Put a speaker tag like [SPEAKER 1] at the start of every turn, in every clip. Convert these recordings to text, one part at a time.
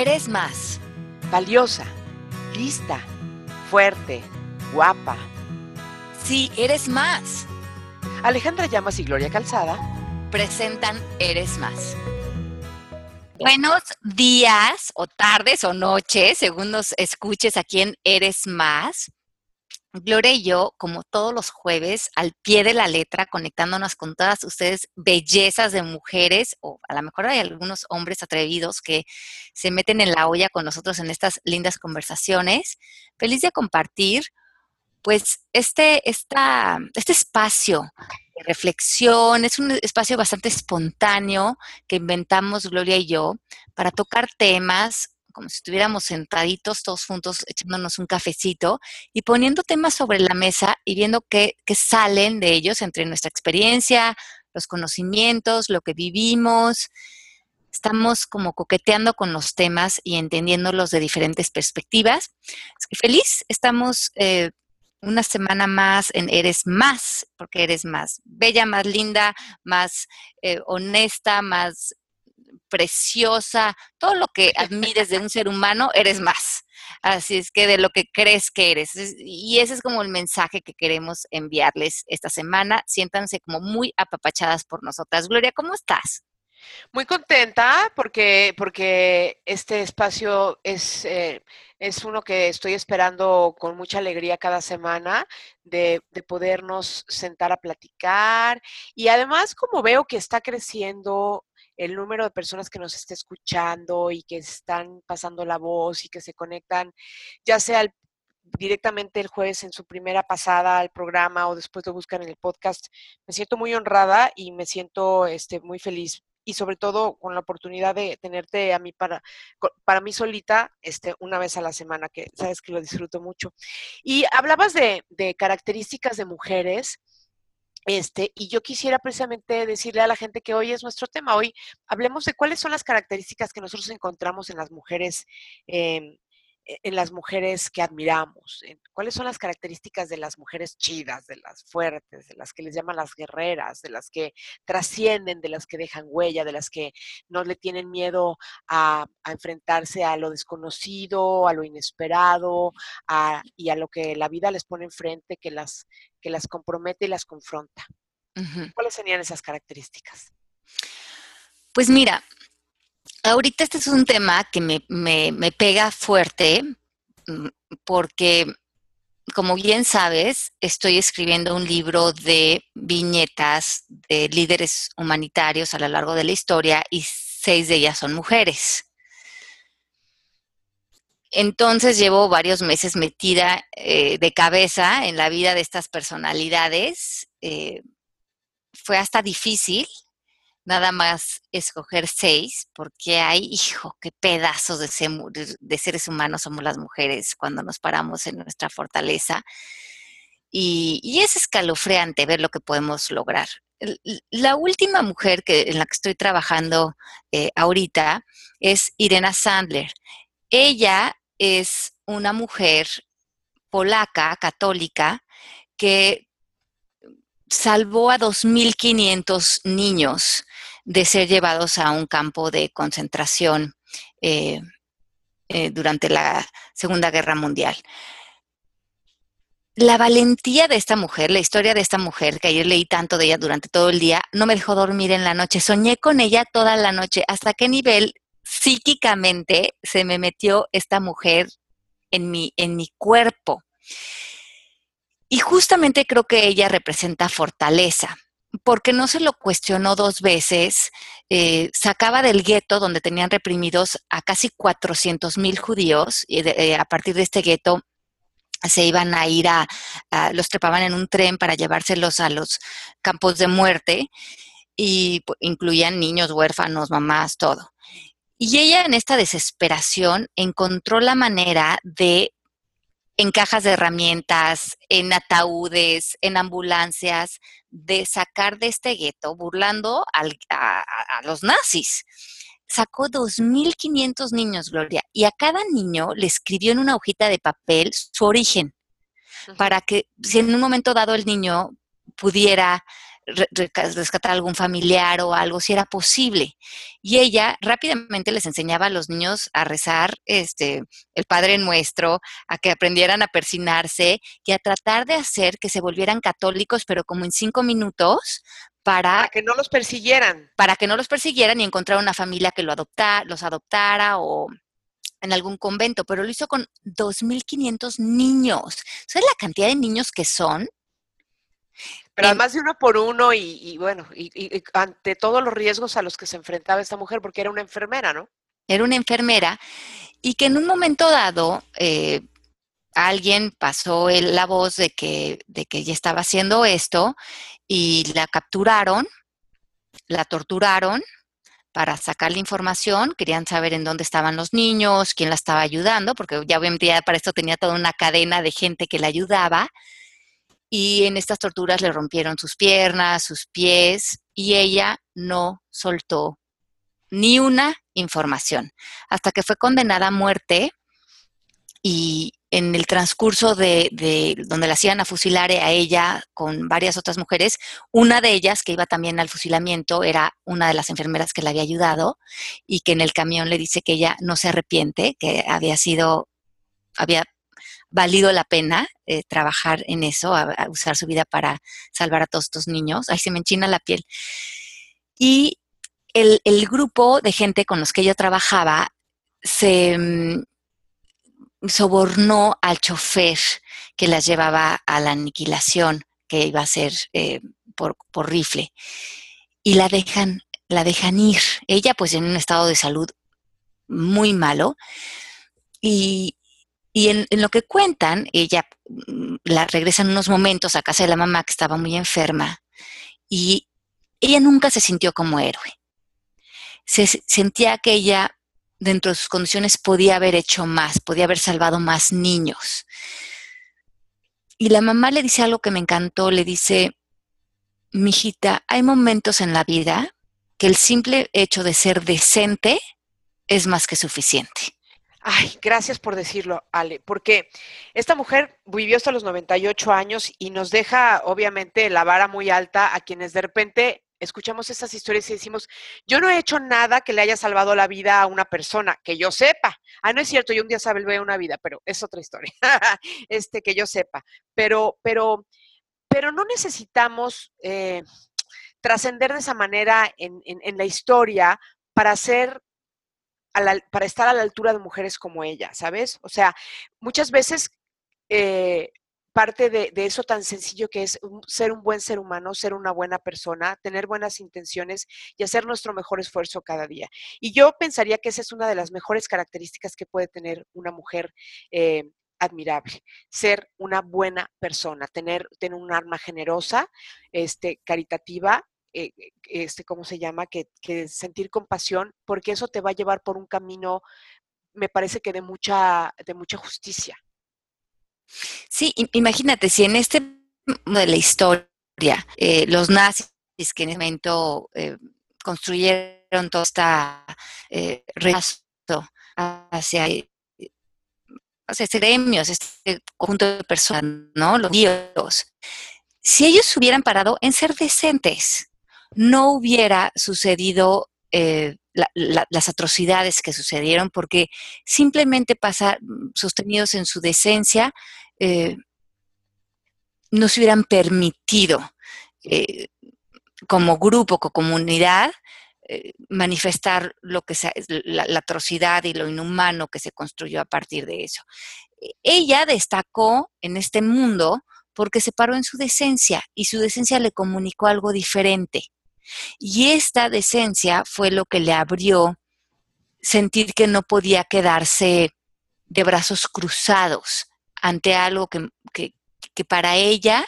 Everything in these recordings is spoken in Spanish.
[SPEAKER 1] eres más.
[SPEAKER 2] Valiosa, lista, fuerte, guapa.
[SPEAKER 1] Sí, eres más.
[SPEAKER 2] Alejandra Llamas y Gloria Calzada
[SPEAKER 1] presentan Eres más. Buenos días o tardes o noches, según nos escuches aquí en Eres más. Gloria y yo, como todos los jueves, al pie de la letra, conectándonos con todas ustedes, bellezas de mujeres, o a lo mejor hay algunos hombres atrevidos que se meten en la olla con nosotros en estas lindas conversaciones. Feliz de compartir, pues, este, esta, este espacio de reflexión, es un espacio bastante espontáneo que inventamos Gloria y yo para tocar temas como si estuviéramos sentaditos todos juntos echándonos un cafecito y poniendo temas sobre la mesa y viendo qué, salen de ellos entre nuestra experiencia, los conocimientos, lo que vivimos. Estamos como coqueteando con los temas y entendiéndolos de diferentes perspectivas. feliz, estamos eh, una semana más en Eres Más, porque eres más bella, más linda, más eh, honesta, más preciosa, todo lo que admires de un ser humano, eres más. Así es que de lo que crees que eres. Y ese es como el mensaje que queremos enviarles esta semana. Siéntanse como muy apapachadas por nosotras. Gloria, ¿cómo estás?
[SPEAKER 2] Muy contenta porque, porque este espacio es, eh, es uno que estoy esperando con mucha alegría cada semana de, de, podernos sentar a platicar. Y además, como veo que está creciendo el número de personas que nos esté escuchando y que están pasando la voz y que se conectan, ya sea directamente el jueves en su primera pasada al programa o después lo buscan en el podcast, me siento muy honrada y me siento este, muy feliz y sobre todo con la oportunidad de tenerte a mí para, para mí solita este, una vez a la semana, que sabes que lo disfruto mucho. Y hablabas de, de características de mujeres este, y yo quisiera precisamente decirle a la gente que hoy es nuestro tema. Hoy hablemos de cuáles son las características que nosotros encontramos en las mujeres eh, e, en las mujeres que admiramos? ¿Cuáles son las características de las mujeres chidas, de las fuertes, de las que les llaman las guerreras, de las que trascienden, de las que dejan huella, de las que no le tienen miedo a, enfrentarse a lo desconocido, a lo inesperado y a lo que la vida les pone enfrente, que las, que las compromete y las confronta? ¿Cuáles serían esas características?
[SPEAKER 1] Pues mira, ahorita este es un tema que me, pega fuerte mm, porque, como bien sabes, estoy escribiendo un libro de viñetas de líderes humanitarios a lo largo de la historia y seis de ellas son mujeres. Entonces llevo varios meses metida eh, de cabeza en la vida de estas personalidades. Eh, fue hasta difícil nada más escoger seis, porque hay, hijo, qué pedazos de, seres humanos somos las mujeres cuando nos paramos en nuestra fortaleza. Y, es escalofriante ver lo que podemos lograr. La última mujer que, en la que estoy trabajando eh, ahorita es Irena Sandler. Ella es una mujer polaca, católica, que salvó a 2.500 niños de ser llevados a un campo de concentración eh, eh, durante la Segunda Guerra Mundial. La valentía de esta mujer, la historia de esta mujer, que ayer leí tanto de ella durante todo el día, no me dejó dormir en la noche. Soñé con ella toda la noche. ¿Hasta qué nivel psíquicamente se me metió esta mujer en mi, en mi cuerpo? Y justamente creo que ella representa fortaleza, porque no se lo cuestionó dos veces, eh, sacaba del gueto donde tenían reprimidos a casi 400 mil judíos, y eh, a partir de este gueto se iban a ir a, los trepaban en un tren para llevárselos a los campos de muerte, y incluían niños, huérfanos, mamás, todo. Y ella en esta desesperación encontró la manera de en cajas de herramientas, en ataúdes, en ambulancias, de sacar de este gueto, burlando a, los nazis. Sacó 2.500 niños, Gloria, y a cada niño le escribió en una hojita de papel su origen, para que si en un momento dado el niño pudiera rescatar a algún familiar o algo, si era posible. Y ella rápidamente les enseñaba a los niños a rezar este, el Padre Nuestro, a que aprendieran a persinarse y a tratar de hacer que se volvieran católicos, pero como en cinco minutos, para,
[SPEAKER 2] para, que no los persiguieran.
[SPEAKER 1] Para que no los persiguieran y encontrar una familia que lo adopta, los adoptara o en algún convento, pero lo hizo con 2.500 niños. ¿Sabes la cantidad de niños que son?
[SPEAKER 2] Pero además de uno por uno y, bueno, y, ante todos los riesgos a los que se enfrentaba esta mujer, porque era una enfermera, ¿no?
[SPEAKER 1] Era una enfermera y que en un momento dado eh, alguien pasó la voz de que, de que ella estaba haciendo esto y la capturaron, la torturaron para sacar la información, querían saber en dónde estaban los niños, quién la estaba ayudando, porque ya obviamente para esto tenía toda una cadena de gente que la ayudaba y en estas torturas le rompieron sus piernas, sus pies, y ella no soltó ni una información, hasta que fue condenada a muerte y en el transcurso de, donde la hacían a fusilar a ella con varias otras mujeres, una de ellas que iba también al fusilamiento era una de las enfermeras que la había ayudado y que en el camión le dice que ella no se arrepiente, que había sido, había valido la pena eh, trabajar en eso, usar su vida para salvar a todos estos niños. Ahí se me enchina la piel. Y el, grupo de gente con los que yo trabajaba se mm, sobornó al chofer que las llevaba a la aniquilación que iba a ser eh, por, por, rifle. Y la dejan, la dejan ir. Ella pues en un estado de salud muy malo. Y, y en, lo que cuentan, ella mm, la regresan unos momentos a casa de la mamá que estaba muy enferma y ella nunca se sintió como héroe. Se sentía que ella, dentro de sus condiciones, podía haber hecho más, podía haber salvado más niños. Y la mamá le dice algo que me encantó, le dice, mijita, hay momentos en la vida que el simple hecho de ser decente es más que suficiente.
[SPEAKER 2] Ay, gracias por decirlo, Ale, porque esta mujer vivió hasta los 98 años y nos deja, obviamente, la vara muy alta a quienes de repente escuchamos estas historias y decimos, yo no he hecho nada que le haya salvado la vida a una persona, que yo sepa. Ah, no es cierto, yo un día salvé una vida, pero es otra historia, este, que yo sepa. Pero, pero, pero no necesitamos eh, trascender de esa manera en, en la historia para ser para estar a la altura de mujeres como ella, ¿sabes? O sea, muchas veces eh, parte de, eso tan sencillo que es ser un buen ser humano, ser una buena persona, tener buenas intenciones y hacer nuestro mejor esfuerzo cada día. Y yo pensaría que esa es una de las mejores características que puede tener una mujer. Eh, admirable, ser una buena persona, tener, tener un arma generosa, este, caritativa eh, este, ¿cómo se llama? Que, sentir compasión, porque eso te va a llevar por un camino, me parece que de mucha, de mucha justicia.
[SPEAKER 1] Sí, imagínate, si en este de la historia, eh, los nazis que en ese momento eh, construyeron toda esta eh, hacia, este gremios, este conjunto de personas, ¿no? Los dios. Si ellos hubieran parado en ser decentes, no hubiera sucedido eh, las atrocidades que sucedieron, porque simplemente pasar, mm, sostenidos en su decencia, eh, no se hubieran permitido eh, como grupo, como comunidad, manifestar lo que la, la, atrocidad y lo inhumano que se construyó a partir de eso. Ella destacó en este mundo porque se paró en su decencia y su decencia le comunicó algo diferente. Y esta decencia fue lo que le abrió sentir que no podía quedarse de brazos cruzados ante algo que, para ella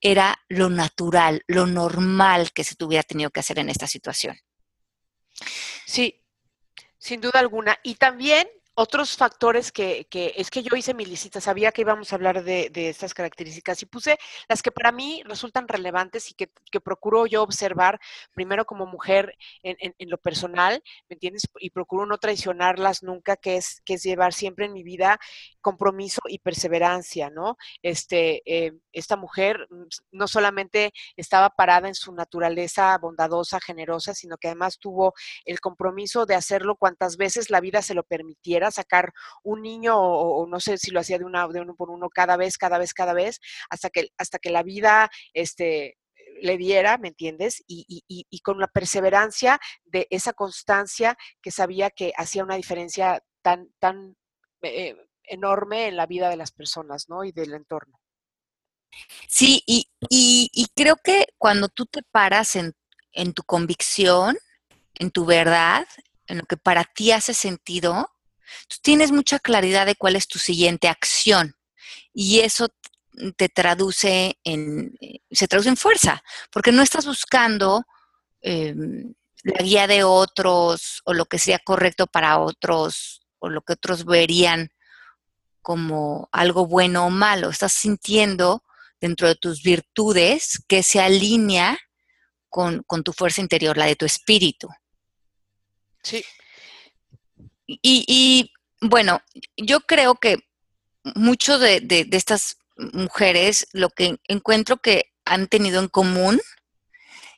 [SPEAKER 1] era lo natural, lo normal que se tuviera tenido que hacer en esta situación.
[SPEAKER 2] Sí, sin duda alguna. Y también otros factores que, es que yo hice mi lista, sabía que íbamos a hablar de, estas características y puse las que para mí resultan relevantes y que, procuro yo observar primero como mujer en, lo personal, ¿me entiendes? Y procuro no traicionarlas nunca, que es, que es llevar siempre en mi vida compromiso y perseverancia, ¿no? Este, eh, esta mujer no solamente estaba parada en su naturaleza bondadosa, generosa, sino que además tuvo el compromiso de hacerlo cuantas veces la vida se lo permitiera sacar un niño o, no sé si lo hacía de, una, de uno por uno cada vez, cada vez, cada vez, hasta que, hasta que la vida este, le diera, ¿me entiendes? Y, y, y, con la perseverancia de esa constancia que sabía que hacía una diferencia tan, tan eh, enorme en la vida de las personas, ¿no? Y del entorno.
[SPEAKER 1] Sí, y, y creo que cuando tú te paras en, en tu convicción, en tu verdad, en lo que para ti hace sentido, Tú tienes mucha claridad de cuál es tu siguiente acción y eso te traduce en, eh, se traduce en fuerza, porque no estás buscando eh, la guía de otros o lo que sea correcto para otros o lo que otros verían como algo bueno o malo. Estás sintiendo dentro de tus virtudes que se alinea con, con tu fuerza interior, la de tu espíritu.
[SPEAKER 2] Sí,
[SPEAKER 1] y, y, bueno, yo creo que mucho de, de, de, estas mujeres lo que encuentro que han tenido en común,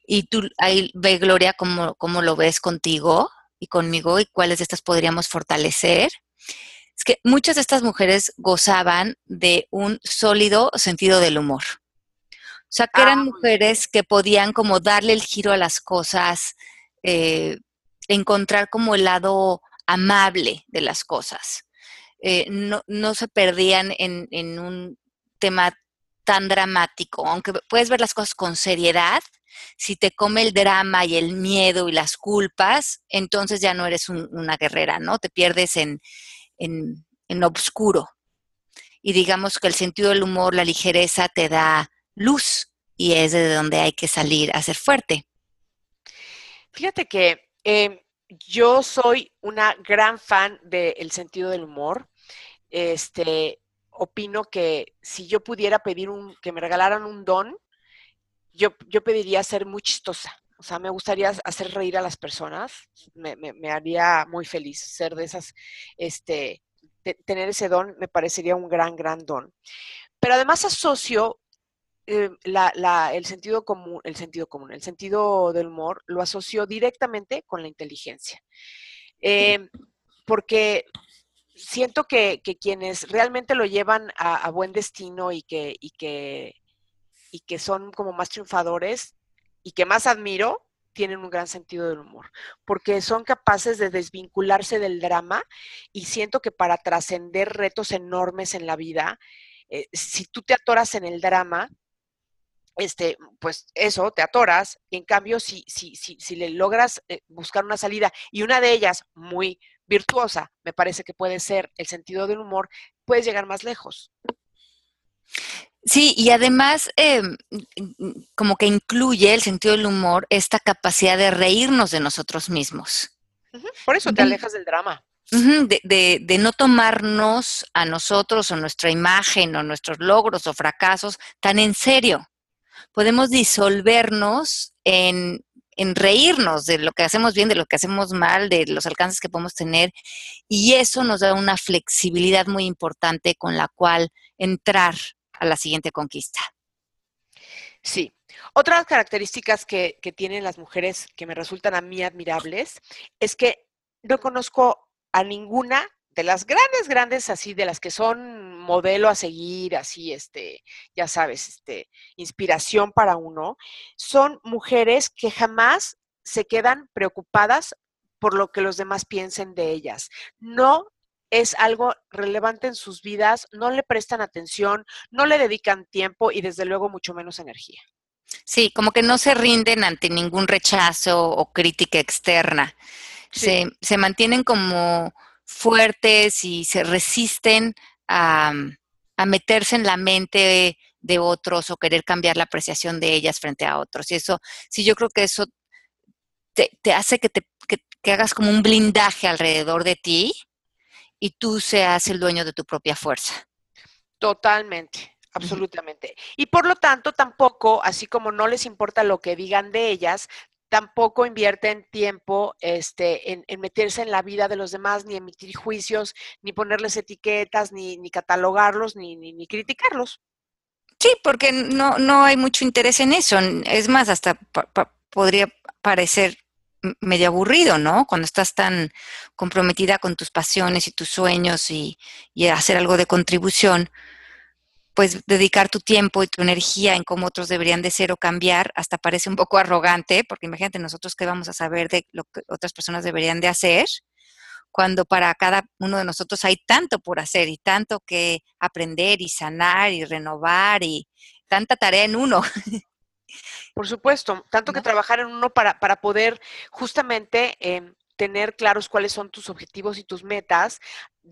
[SPEAKER 1] y tú ahí ve, Gloria, cómo, cómo lo ves contigo y conmigo y cuáles de estas podríamos fortalecer, es que muchas de estas mujeres gozaban de un sólido sentido del humor. O sea, que eran mujeres que podían como darle el giro a las cosas, eh, encontrar como el lado amable de las cosas. Eh, no, no, se perdían en, en, un tema tan dramático, aunque puedes ver las cosas con seriedad, si te come el drama y el miedo y las culpas, entonces ya no eres un, una guerrera, ¿no? Te pierdes en, en, en obscuro. Y digamos que el sentido del humor, la ligereza te da luz y es de donde hay que salir a ser fuerte.
[SPEAKER 2] Fíjate que eh, yo soy una gran fan del sentido del humor. Este, opino que si yo pudiera pedir un, que me regalaran un don, yo, yo pediría ser muy chistosa. O sea, me gustaría hacer reír a las personas. Me, me, haría muy feliz ser de esas, este, de, tener ese don me parecería un gran, gran don. Pero además asocio eh, la, la, el sentido común, el sentido común, el sentido del humor lo asoció directamente con la inteligencia. Eh, porque siento que, que, quienes realmente lo llevan a, a buen destino y que, y, que, y que son como más triunfadores y que más admiro, tienen un gran sentido del humor, porque son capaces de desvincularse del drama y siento que para trascender retos enormes en la vida, eh, si tú te atoras en el drama, este, pues eso, te atoras, y en cambio, si, si, si, si le logras eh, buscar una salida, y una de ellas muy virtuosa, me parece que puede ser el sentido del humor, puedes llegar más lejos.
[SPEAKER 1] Sí, y además eh, como que incluye el sentido del humor esta capacidad de reírnos de nosotros mismos.
[SPEAKER 2] Uh -huh. Por eso te alejas del drama.
[SPEAKER 1] Uh -huh. de, de, de, no tomarnos a nosotros o nuestra imagen o nuestros logros o fracasos tan en serio podemos disolvernos en, reírnos de lo que hacemos bien, de lo que hacemos mal, de los alcances que podemos tener. Y eso nos da una flexibilidad muy importante con la cual entrar a la siguiente conquista.
[SPEAKER 2] Sí. Otras características que, tienen las mujeres que me resultan a mí admirables es que no conozco a ninguna de las grandes, grandes, así, de las que son modelo a seguir, así, este, ya sabes, este, inspiración para uno, son mujeres que jamás se quedan preocupadas por lo que los demás piensen de ellas. No es algo relevante en sus vidas, no le prestan atención, no le dedican tiempo y desde luego mucho menos energía.
[SPEAKER 1] Sí, como que no se rinden ante ningún rechazo o crítica externa. Sí. Se, se mantienen como fuertes y se resisten a, a, meterse en la mente de, otros o querer cambiar la apreciación de ellas frente a otros. Y eso, sí, yo creo que eso te, te hace que, te, que, que hagas como un blindaje alrededor de ti y tú seas el dueño de tu propia fuerza.
[SPEAKER 2] Totalmente, absolutamente. Y por lo tanto, tampoco, así como no les importa lo que digan de ellas, tampoco invierten tiempo este, en, meterse en la vida de los demás, ni emitir juicios, ni ponerles etiquetas, ni, ni catalogarlos, ni, ni, criticarlos.
[SPEAKER 1] Sí, porque no, no hay mucho interés en eso. Es más, hasta podría parecer medio aburrido, ¿no? Cuando estás tan comprometida con tus pasiones y tus sueños y, y hacer algo de contribución, pues dedicar tu tiempo y tu energía en cómo otros deberían de ser o cambiar, hasta parece un poco arrogante, porque imagínate nosotros qué vamos a saber de lo que otras personas deberían de hacer, cuando para cada uno de nosotros hay tanto por hacer y tanto que aprender y sanar y renovar y tanta tarea en uno.
[SPEAKER 2] Por supuesto, tanto que trabajar en uno para, para poder justamente eh, tener claros cuáles son tus objetivos y tus metas,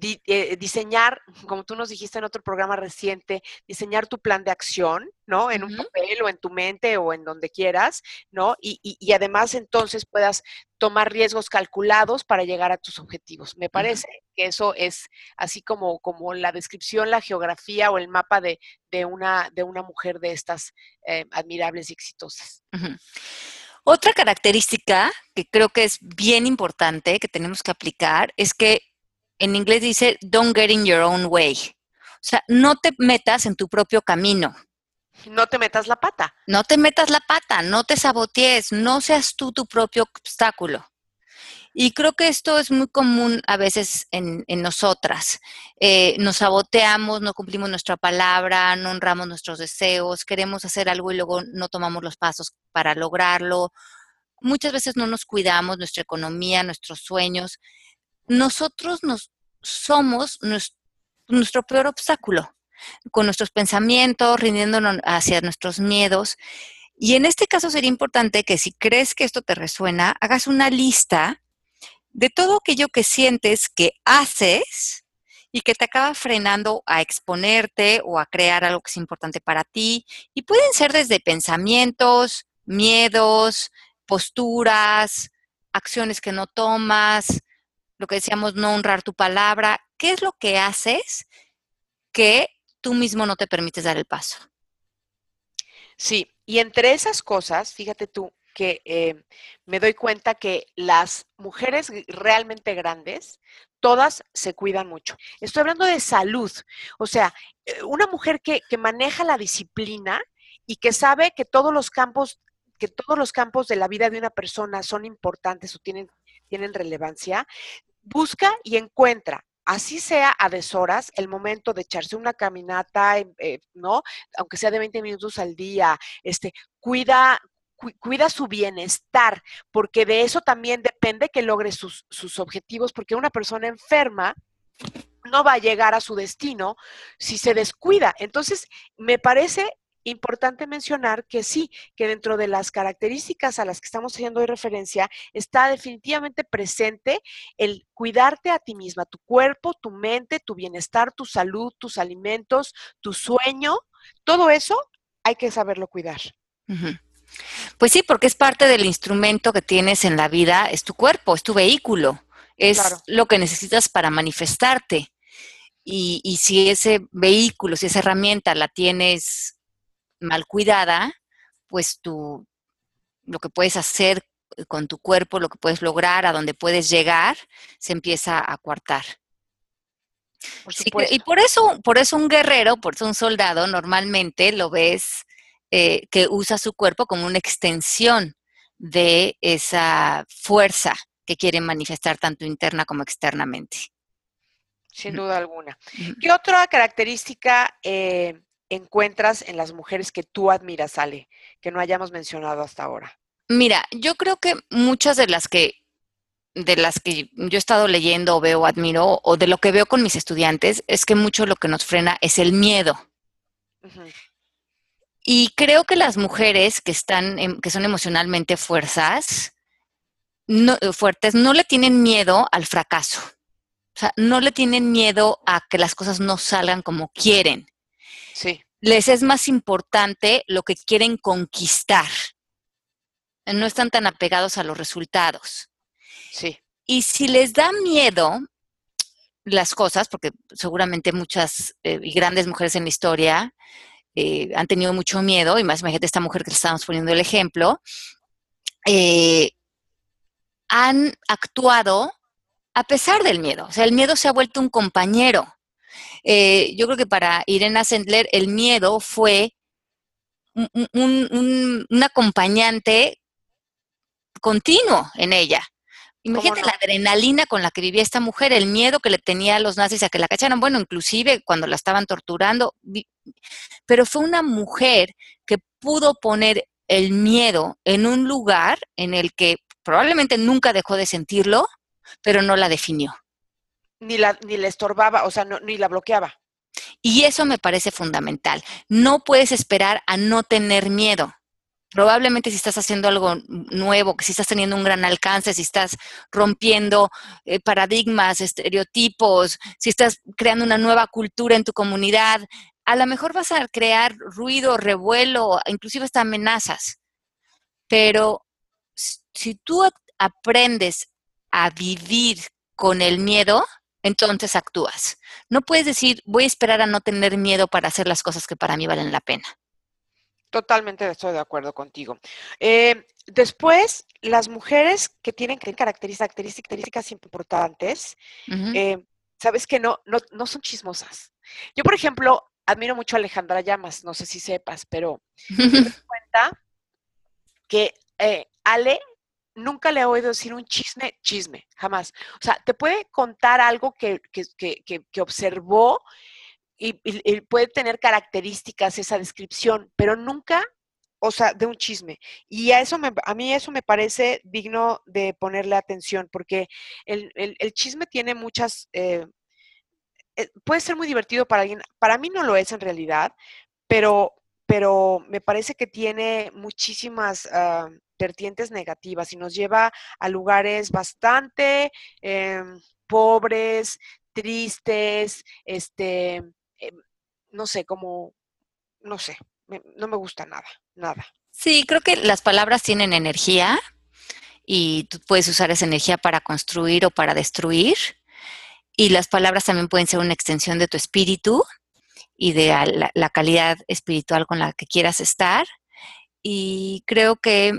[SPEAKER 2] eh, diseñar, como tú nos dijiste en otro programa reciente, diseñar tu plan de acción, ¿no? En un papel o en tu mente o en donde quieras, ¿no? Y, y, además entonces puedas tomar riesgos calculados para llegar a tus objetivos. Me parece que eso es así como, como la descripción, la geografía o el mapa de, de una, de una mujer de estas eh, admirables y exitosas.
[SPEAKER 1] Otra característica que creo que es bien importante que tenemos que aplicar es que en inglés dice, don't get in your own way. O sea, no te metas en tu propio camino.
[SPEAKER 2] No te metas la pata.
[SPEAKER 1] No te metas la pata, no te sabotees, no seas tú tu propio obstáculo. Y creo que esto es muy común a veces en, nosotras. Eh, nos saboteamos, no cumplimos nuestra palabra, no honramos nuestros deseos, queremos hacer algo y luego no tomamos los pasos para lograrlo. Muchas veces no nos cuidamos nuestra economía, nuestros sueños nosotros nos somos nuestro, peor obstáculo, con nuestros pensamientos, rindiéndonos hacia nuestros miedos. Y en este caso sería importante que si crees que esto te resuena, hagas una lista de todo aquello que sientes que haces y que te acaba frenando a exponerte o a crear algo que es importante para ti. Y pueden ser desde pensamientos, miedos, posturas, acciones que no tomas, lo que decíamos, no honrar tu palabra. ¿Qué es lo que haces que tú mismo no te permites dar el paso?
[SPEAKER 2] Sí, y entre esas cosas, fíjate tú que eh, me doy cuenta que las mujeres realmente grandes, todas se cuidan mucho. Estoy hablando de salud, o sea, eh, una mujer que, que maneja la disciplina y que sabe que todos los campos que todos los campos de la vida de una persona son importantes o tienen, tienen relevancia, busca y encuentra así sea a deshoras, el momento de echarse una caminata, eh, ¿no? Aunque sea de 20 minutos al día, este, cuida, cuida su bienestar, porque de eso también depende que logre sus, sus objetivos, porque una persona enferma no va a llegar a su destino si se descuida. Entonces, me parece importante mencionar que sí, que dentro de las características a las que estamos haciendo referencia, está definitivamente presente el cuidarte a ti misma, tu cuerpo, tu mente, tu bienestar, tu salud, tus alimentos, tu sueño, todo eso hay que saberlo cuidar.
[SPEAKER 1] Pues sí, porque es parte del instrumento que tienes en la vida, es tu cuerpo, es tu vehículo, es lo que necesitas para manifestarte. Y, y, si ese vehículo, si esa herramienta la tienes mal cuidada, pues tú lo que puedes hacer con tu cuerpo, lo que puedes lograr, a donde puedes llegar, se empieza a coartar. y por eso, por eso un guerrero, por eso un soldado, normalmente lo ves eh, que usa su cuerpo como una extensión de esa fuerza que quiere manifestar tanto interna como externamente.
[SPEAKER 2] Sin duda alguna. ¿Qué otra característica eh, encuentras en las mujeres que tú admiras, Ale, que no hayamos mencionado hasta ahora?
[SPEAKER 1] Mira, yo creo que muchas de las que de las que yo he estado leyendo o veo, admiro, o de lo que veo con mis estudiantes, es que mucho lo que nos frena es el miedo. Y creo que las mujeres que están, em, que son emocionalmente fuerzas, no, fuertes, no le tienen miedo al fracaso. O sea, no le tienen miedo a que las cosas no salgan como quieren.
[SPEAKER 2] Sí.
[SPEAKER 1] Les es más importante lo que quieren conquistar. No están tan apegados a los resultados.
[SPEAKER 2] Sí.
[SPEAKER 1] Y si les da miedo, las cosas, porque seguramente muchas eh, y grandes mujeres en la historia eh, han tenido mucho miedo, y más imagínate esta mujer que le estamos poniendo el ejemplo, eh, han actuado a pesar del miedo. O sea, el miedo se ha vuelto un compañero. yo creo que para Irena Sendler el miedo fue un acompañante continuo en ella. Imagínate la adrenalina con la que vivía esta mujer, el miedo que le tenía a los nazis a que la cacharan, bueno, inclusive cuando la estaban torturando, pero fue una mujer que pudo poner el miedo en un lugar en el que probablemente nunca dejó de sentirlo, pero no la definió.
[SPEAKER 2] Ni la, ni la estorbaba, o sea, ni la bloqueaba.
[SPEAKER 1] Y eso me parece fundamental. No puedes esperar a no tener miedo probablemente si estás haciendo algo nuevo, que si estás teniendo un gran alcance, si estás rompiendo eh, paradigmas, estereotipos, si estás creando una nueva cultura en tu comunidad, a lo mejor vas a crear ruido, revuelo, inclusive hasta amenazas. Pero si tú aprendes a vivir con el miedo, entonces actúas. No puedes decir, voy a esperar a no tener miedo para hacer las cosas que para mí valen la pena.
[SPEAKER 2] Totalmente estoy de acuerdo contigo. Eh, después, las mujeres que tienen características, características importantes, eh, sabes que no, no, son chismosas. Yo, por ejemplo, admiro mucho a Alejandra Llamas, no sé si sepas, pero me doy cuenta que eh, Ale nunca le he oído decir un chisme, chisme, jamás. O sea, te puede contar algo que, que, que, que observó y, puede tener características esa descripción, pero nunca, o sea, de un chisme. Y a, eso a mí eso me parece digno de ponerle atención, porque el, chisme tiene muchas... Eh, eh, puede ser muy divertido para alguien, para mí no lo es en realidad, pero, pero me parece que tiene muchísimas ah, vertientes negativas y nos lleva a lugares bastante em, pobres, tristes, este, Em, no sé, como, no sé, no me gusta nada, nada.
[SPEAKER 1] Sí, creo que las palabras tienen energía y tú puedes usar esa energía para construir o para destruir. Y las palabras también pueden ser una extensión de tu espíritu y de la calidad espiritual con la que quieras estar. Y creo que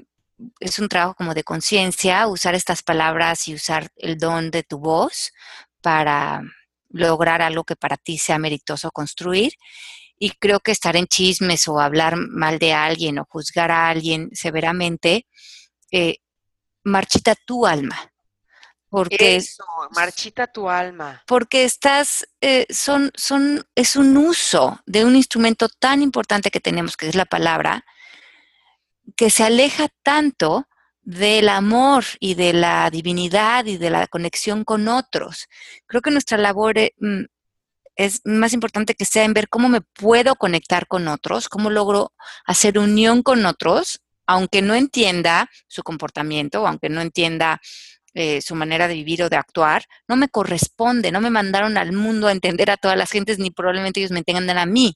[SPEAKER 1] es un trabajo como de conciencia, usar estas palabras y usar el don de tu voz para lograr algo que para ti sea meritoso construir. Y creo que estar en chismes o hablar mal de alguien o juzgar a alguien severamente eh, marchita tu alma.
[SPEAKER 2] Porque, Eso, marchita tu alma.
[SPEAKER 1] Porque estás, eh, son, son, es un uso de un instrumento tan importante que tenemos, que es la palabra, que se aleja tanto del amor y de la divinidad y de la conexión con otros. Creo que nuestra labor eh, mm, es más importante que sea en ver cómo me puedo conectar con otros, cómo logro hacer unión con otros, aunque no entienda su comportamiento, aunque no entienda eh, su manera de vivir o de actuar, no me corresponde, no me mandaron al mundo a entender a todas las gentes, ni probablemente ellos me entiendan a mí.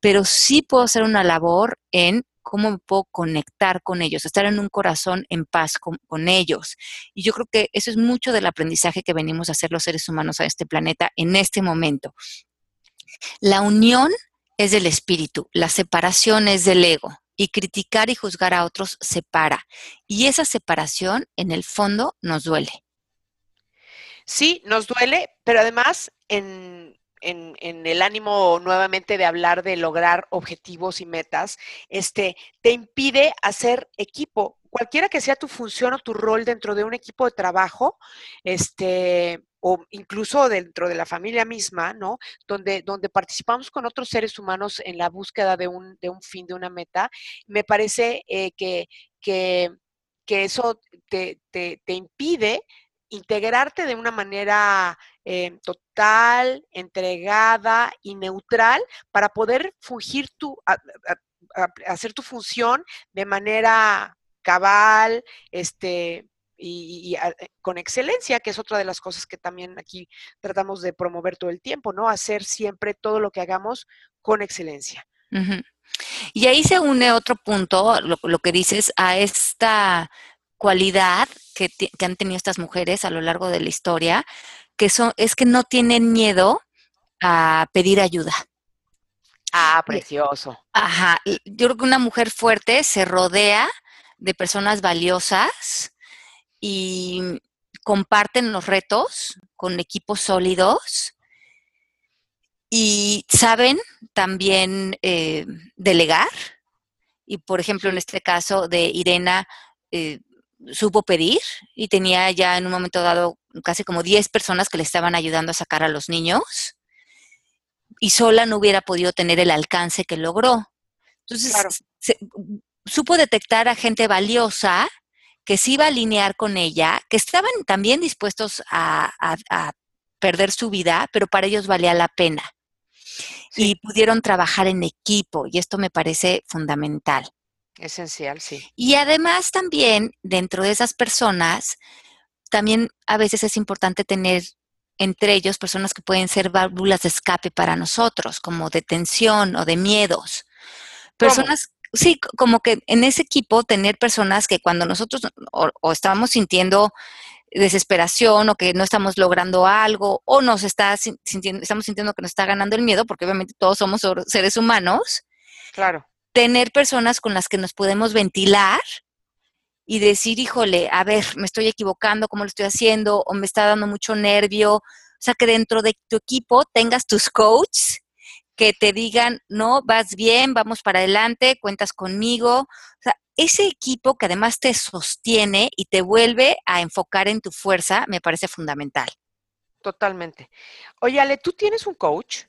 [SPEAKER 1] Pero sí puedo hacer una labor en cómo puedo conectar con ellos, estar en un corazón en paz con, ellos. Y yo creo que eso es mucho del aprendizaje que venimos a hacer los seres humanos a este planeta en este momento. La unión es del espíritu, la separación es del ego. Y criticar y juzgar a otros separa. Y esa separación, en el fondo, nos duele.
[SPEAKER 2] Sí, nos duele, pero además en, en, el ánimo nuevamente de hablar de lograr objetivos y metas, este, te impide hacer equipo. Cualquiera que sea tu función o tu rol dentro de un equipo de trabajo, este, o incluso dentro de la familia misma, ¿no? Donde, donde participamos con otros seres humanos en la búsqueda de un, de un fin, de una meta, me parece eh, que, que, eso te, te, te impide integrarte de una manera eh, total, entregada y neutral para poder fungir tu, hacer tu función de manera cabal, este, y, con excelencia, que es otra de las cosas que también aquí tratamos de promover todo el tiempo, ¿no? Hacer siempre todo lo que hagamos con excelencia.
[SPEAKER 1] Y ahí se une otro punto, lo, lo que dices, a esta cualidad que, han tenido estas mujeres a lo largo de la historia, que son, es que no tienen miedo a pedir ayuda.
[SPEAKER 2] Ah, precioso.
[SPEAKER 1] Ajá, yo creo que una mujer fuerte se rodea de personas valiosas y comparten los retos con equipos sólidos y saben también eh, delegar. Y por ejemplo, en este caso de Irena, eh, supo pedir y tenía ya en un momento dado casi como 10 personas que le estaban ayudando a sacar a los niños y sola no hubiera podido tener el alcance que logró. Entonces, supo detectar a gente valiosa que se iba a alinear con ella, que estaban también dispuestos a, perder su vida, pero para ellos valía la pena. Y pudieron trabajar en equipo, y esto me parece fundamental.
[SPEAKER 2] Esencial, sí.
[SPEAKER 1] Y además también, dentro de esas personas, también a veces es importante tener entre ellos personas que pueden ser válvulas de escape para nosotros, como de tensión o de miedos. Personas, sí, como que en ese equipo tener personas que cuando nosotros o, estamos sintiendo desesperación o que no estamos logrando algo o nos está sintiendo, estamos sintiendo que nos está ganando el miedo, porque obviamente todos somos seres humanos.
[SPEAKER 2] Claro.
[SPEAKER 1] Tener personas con las que nos podemos ventilar y decir, híjole, a ver, me estoy equivocando, ¿cómo lo estoy haciendo? O me está dando mucho nervio. O sea, que dentro de tu equipo tengas tus coaches que te digan, no, vas bien, vamos para adelante, cuentas conmigo. O sea, ese equipo que además te sostiene y te vuelve a enfocar en tu fuerza, me parece fundamental.
[SPEAKER 2] Totalmente. Oye, Ale, ¿tú tienes un coach?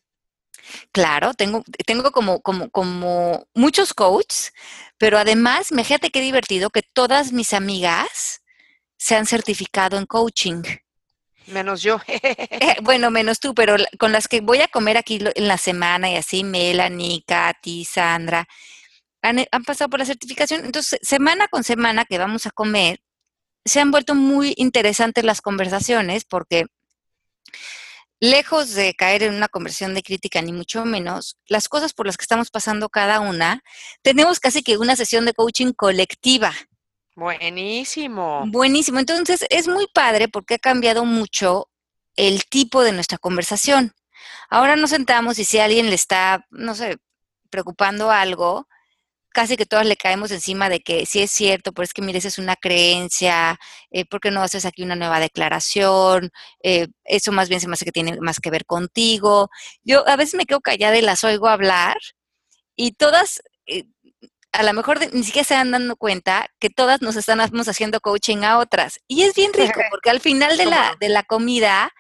[SPEAKER 1] Claro, tengo, tengo como, como, como muchos coaches, pero además, fíjate qué divertido que todas mis amigas se han certificado en coaching.
[SPEAKER 2] Menos yo.
[SPEAKER 1] Eh, bueno, menos tú, pero con las que voy a comer aquí en la semana y así, Melanie, Katy, Sandra, han, han pasado por la certificación. Entonces, semana con semana que vamos a comer, se han vuelto muy interesantes las conversaciones porque lejos de caer en una conversión de crítica, ni mucho menos, las cosas por las que estamos pasando cada una, tenemos casi que una sesión de coaching colectiva.
[SPEAKER 2] Buenísimo.
[SPEAKER 1] Buenísimo. Entonces, es muy padre porque ha cambiado mucho el tipo de nuestra conversación. Ahora nos sentamos y si alguien le está, no sé, preocupando algo, casi que todas le caemos encima de que sí es cierto, pero es que mire, esa es una creencia, eh, ¿por qué no haces aquí una nueva declaración? Eh, eso más bien se me hace que tiene más que ver contigo. Yo a veces me quedo callada y las oigo hablar y todas, eh, a lo mejor ni siquiera se dan dando cuenta que todas nos estamos haciendo coaching a otras. Y es bien rico porque al final de la, de la comida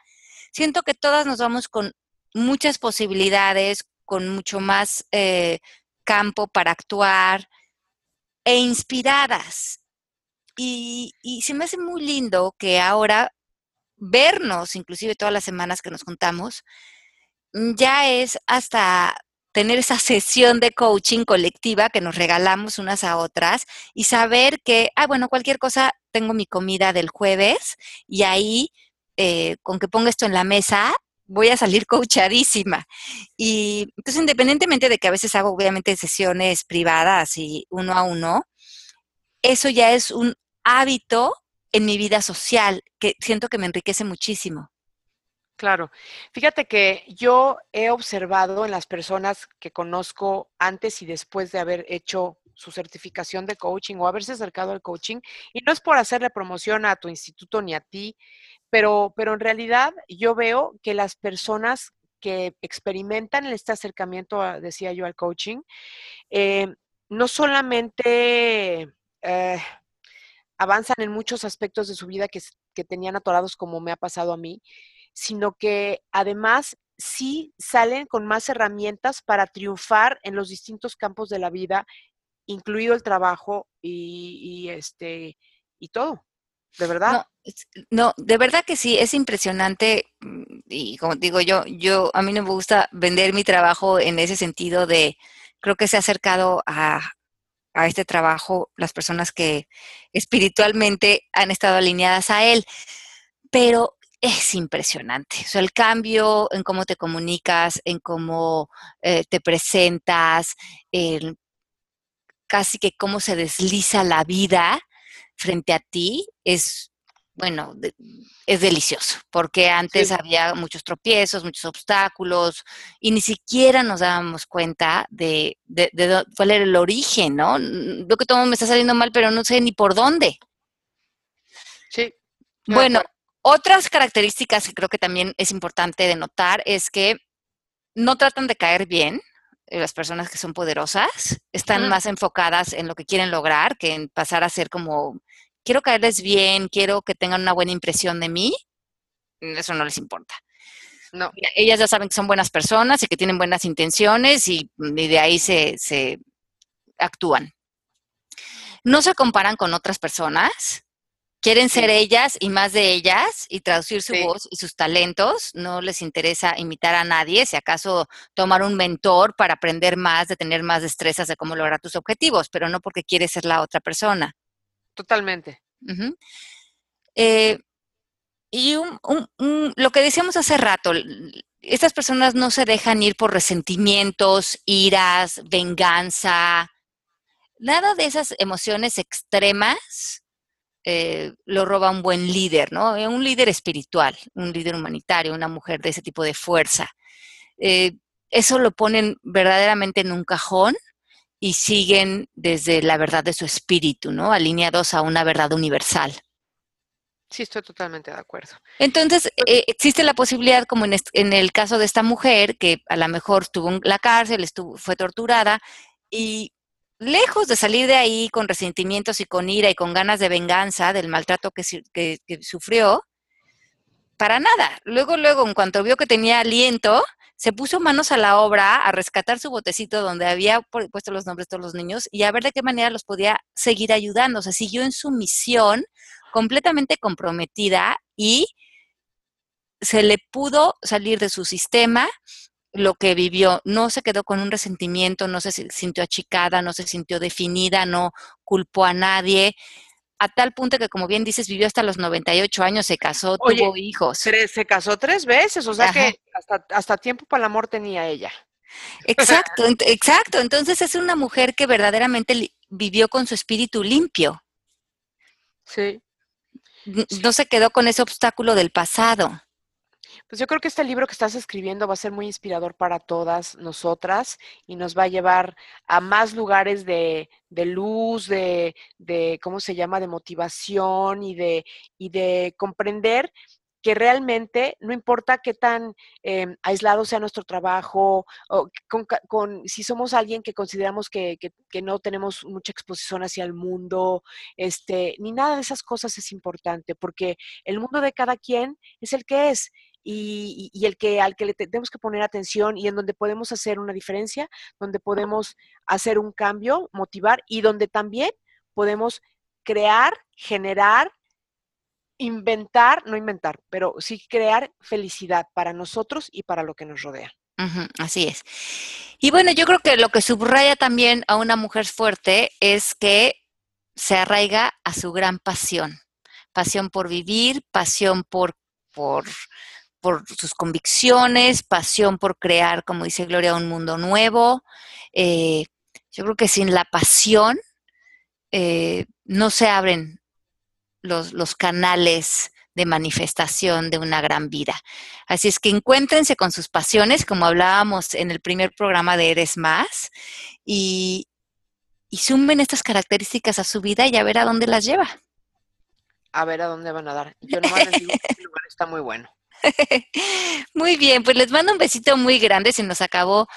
[SPEAKER 1] siento que todas nos vamos con muchas posibilidades, con mucho más eh, campo para actuar e inspiradas. Y, se me hace muy lindo que ahora vernos, inclusive todas las semanas que nos juntamos, ya es hasta tener esa sesión de coaching colectiva que nos regalamos unas a otras y saber que, ah, bueno, cualquier cosa, tengo mi comida del jueves y ahí, eh, con que ponga esto en la mesa, voy a salir coachadísima. Y entonces, independientemente de que a veces hago obviamente sesiones privadas y uno a uno, eso ya es un hábito en mi vida social que siento que me enriquece muchísimo.
[SPEAKER 2] Claro. Fíjate que yo he observado en las personas que conozco antes y después de haber hecho su certificación de coaching o haberse acercado al coaching, y no es por hacerle promoción a tu instituto ni a ti, pero, pero en realidad yo veo que las personas que experimentan este acercamiento, decía yo, al coaching, eh, no solamente eh, avanzan en muchos aspectos de su vida que, que tenían atorados como me ha pasado a mí, sino que además sí salen con más herramientas para triunfar en los distintos campos de la vida, incluido el trabajo y, este y todo. ¿De verdad?
[SPEAKER 1] No, de verdad que sí, es impresionante mm, y como digo yo, yo a mí no me gusta vender mi trabajo en ese sentido de, creo que se ha acercado a, a este trabajo las personas que espiritualmente han estado alineadas a él, pero es impresionante. El cambio en cómo te comunicas, en cómo eh, te presentas, casi que cómo se desliza la vida frente a ti es bueno, es delicioso, porque antes había muchos tropiezos, muchos obstáculos, y ni siquiera nos dábamos cuenta de, cuál era el origen, ¿no? Veo que todo me está saliendo mal, pero no sé ni por dónde.
[SPEAKER 2] Sí.
[SPEAKER 1] Bueno, otras características que creo que también es importante de notar es que no tratan de caer bien, las personas que son poderosas están más enfocadas en lo que quieren lograr que en pasar a ser como quiero caerles bien, quiero que tengan una buena impresión de mí, eso no les importa.
[SPEAKER 2] No.
[SPEAKER 1] Ellas ya saben que son buenas personas y que tienen buenas intenciones y, de ahí se, se, actúan. No se comparan con otras personas, quieren ser ellas y más de ellas y traducir su voz y sus talentos. No les interesa imitar a nadie, si acaso tomar un mentor para aprender más, de tener más destrezas de cómo lograr tus objetivos, pero no porque quieres ser la otra persona.
[SPEAKER 2] Totalmente.
[SPEAKER 1] Eh, y lo que decíamos hace rato, estas personas no se dejan ir por resentimientos, iras, venganza, nada de esas emociones extremas eh, lo roba un buen líder, ¿no? Eh, un líder espiritual, un líder humanitario, una mujer de ese tipo de fuerza. eso lo ponen verdaderamente en un cajón y siguen desde la verdad de su espíritu, ¿no? Alineados a una verdad universal.
[SPEAKER 2] Sí, estoy totalmente de acuerdo.
[SPEAKER 1] Entonces, eh, existe la posibilidad, como en, el caso de esta mujer, que a lo mejor estuvo en la cárcel, estuvo, fue torturada, y lejos de salir de ahí con resentimientos y con ira y con ganas de venganza del maltrato que, sufrió, para nada. Luego, luego, en cuanto vio que tenía aliento, se puso manos a la obra a rescatar su botecito donde había puesto los nombres de todos los niños y a ver de qué manera los podía seguir ayudando. O sea, siguió en su misión completamente comprometida y se le pudo salir de su sistema lo que vivió. No se quedó con un resentimiento, no se sintió achicada, no se sintió definida, no culpó a nadie a tal punto que, como bien dices, vivió hasta los 98 años, se casó, tuvo hijos.
[SPEAKER 2] se casó tres veces, o sea que hasta, tiempo para el amor tenía ella.
[SPEAKER 1] Exacto, exacto. Entonces es una mujer que verdaderamente vivió con su espíritu limpio.
[SPEAKER 2] Sí.
[SPEAKER 1] No se quedó con ese obstáculo del pasado.
[SPEAKER 2] Pues yo creo que este libro que estás escribiendo va a ser muy inspirador para todas nosotras y nos va a llevar a más lugares de, luz, de, ¿cómo se llama?, de motivación y de, y de comprender que realmente no importa qué tan em, aislado sea nuestro trabajo, o con, si somos alguien que consideramos que, que, no tenemos mucha exposición hacia el mundo, este, ni nada de esas cosas es importante, porque el mundo de cada quien es el que es y, el que al que le tenemos que poner atención y en donde podemos hacer una diferencia, donde podemos hacer un cambio, motivar y donde también podemos crear, generar, inventar, no inventar, pero sí crear felicidad para nosotros y para lo que nos rodea.
[SPEAKER 1] así es. Y bueno, yo creo que lo que subraya también a una mujer fuerte es que se arraiga a su gran pasión, pasión por vivir, pasión por, por por sus convicciones, pasión por crear, como dice Gloria, un mundo nuevo. Eh, yo creo que sin la pasión eh, no se abren los, los, canales de manifestación de una gran vida. Así es que encuéntrense con sus pasiones, como hablábamos en el primer programa de Eres Más, y, sumen estas características a su vida y a ver a dónde las lleva.
[SPEAKER 2] A ver a dónde van a dar. Yo nomás les digo este lugar está muy bueno.
[SPEAKER 1] muy bien, pues les mando un besito muy grande. Se nos acabó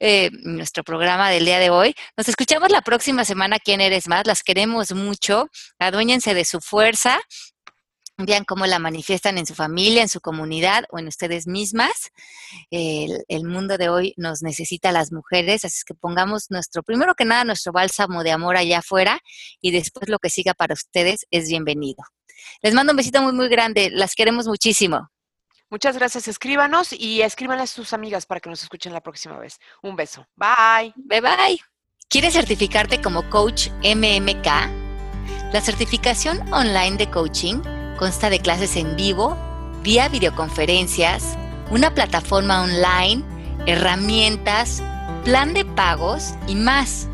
[SPEAKER 1] eh, nuestro programa del día de hoy. Nos escuchamos la próxima semana. ¿Quién eres más? Las queremos mucho. Aduéñense de su fuerza. Vean cómo la manifiestan en su familia, en su comunidad o en ustedes mismas. El, mundo de hoy nos necesita a las mujeres, así que pongamos nuestro, primero que nada, nuestro bálsamo de amor allá afuera y después lo que siga para ustedes es bienvenido. Les mando un besito muy, muy grande. Las queremos muchísimo.
[SPEAKER 2] Muchas gracias. Escríbanos y escríbanle a sus amigas para que nos escuchen la próxima vez. Un beso. Bye.
[SPEAKER 1] Bye bye. ¿Quieres certificarte como coach MMK? La certificación online de coaching consta de clases en vivo, vía videoconferencias, una plataforma online, herramientas, plan de pagos y más.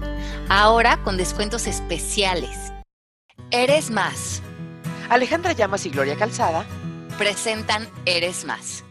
[SPEAKER 1] Ahora con descuentos especiales. Eres más
[SPEAKER 2] Alejandra Llamas y Gloria Calzada
[SPEAKER 1] presentan Eres Más.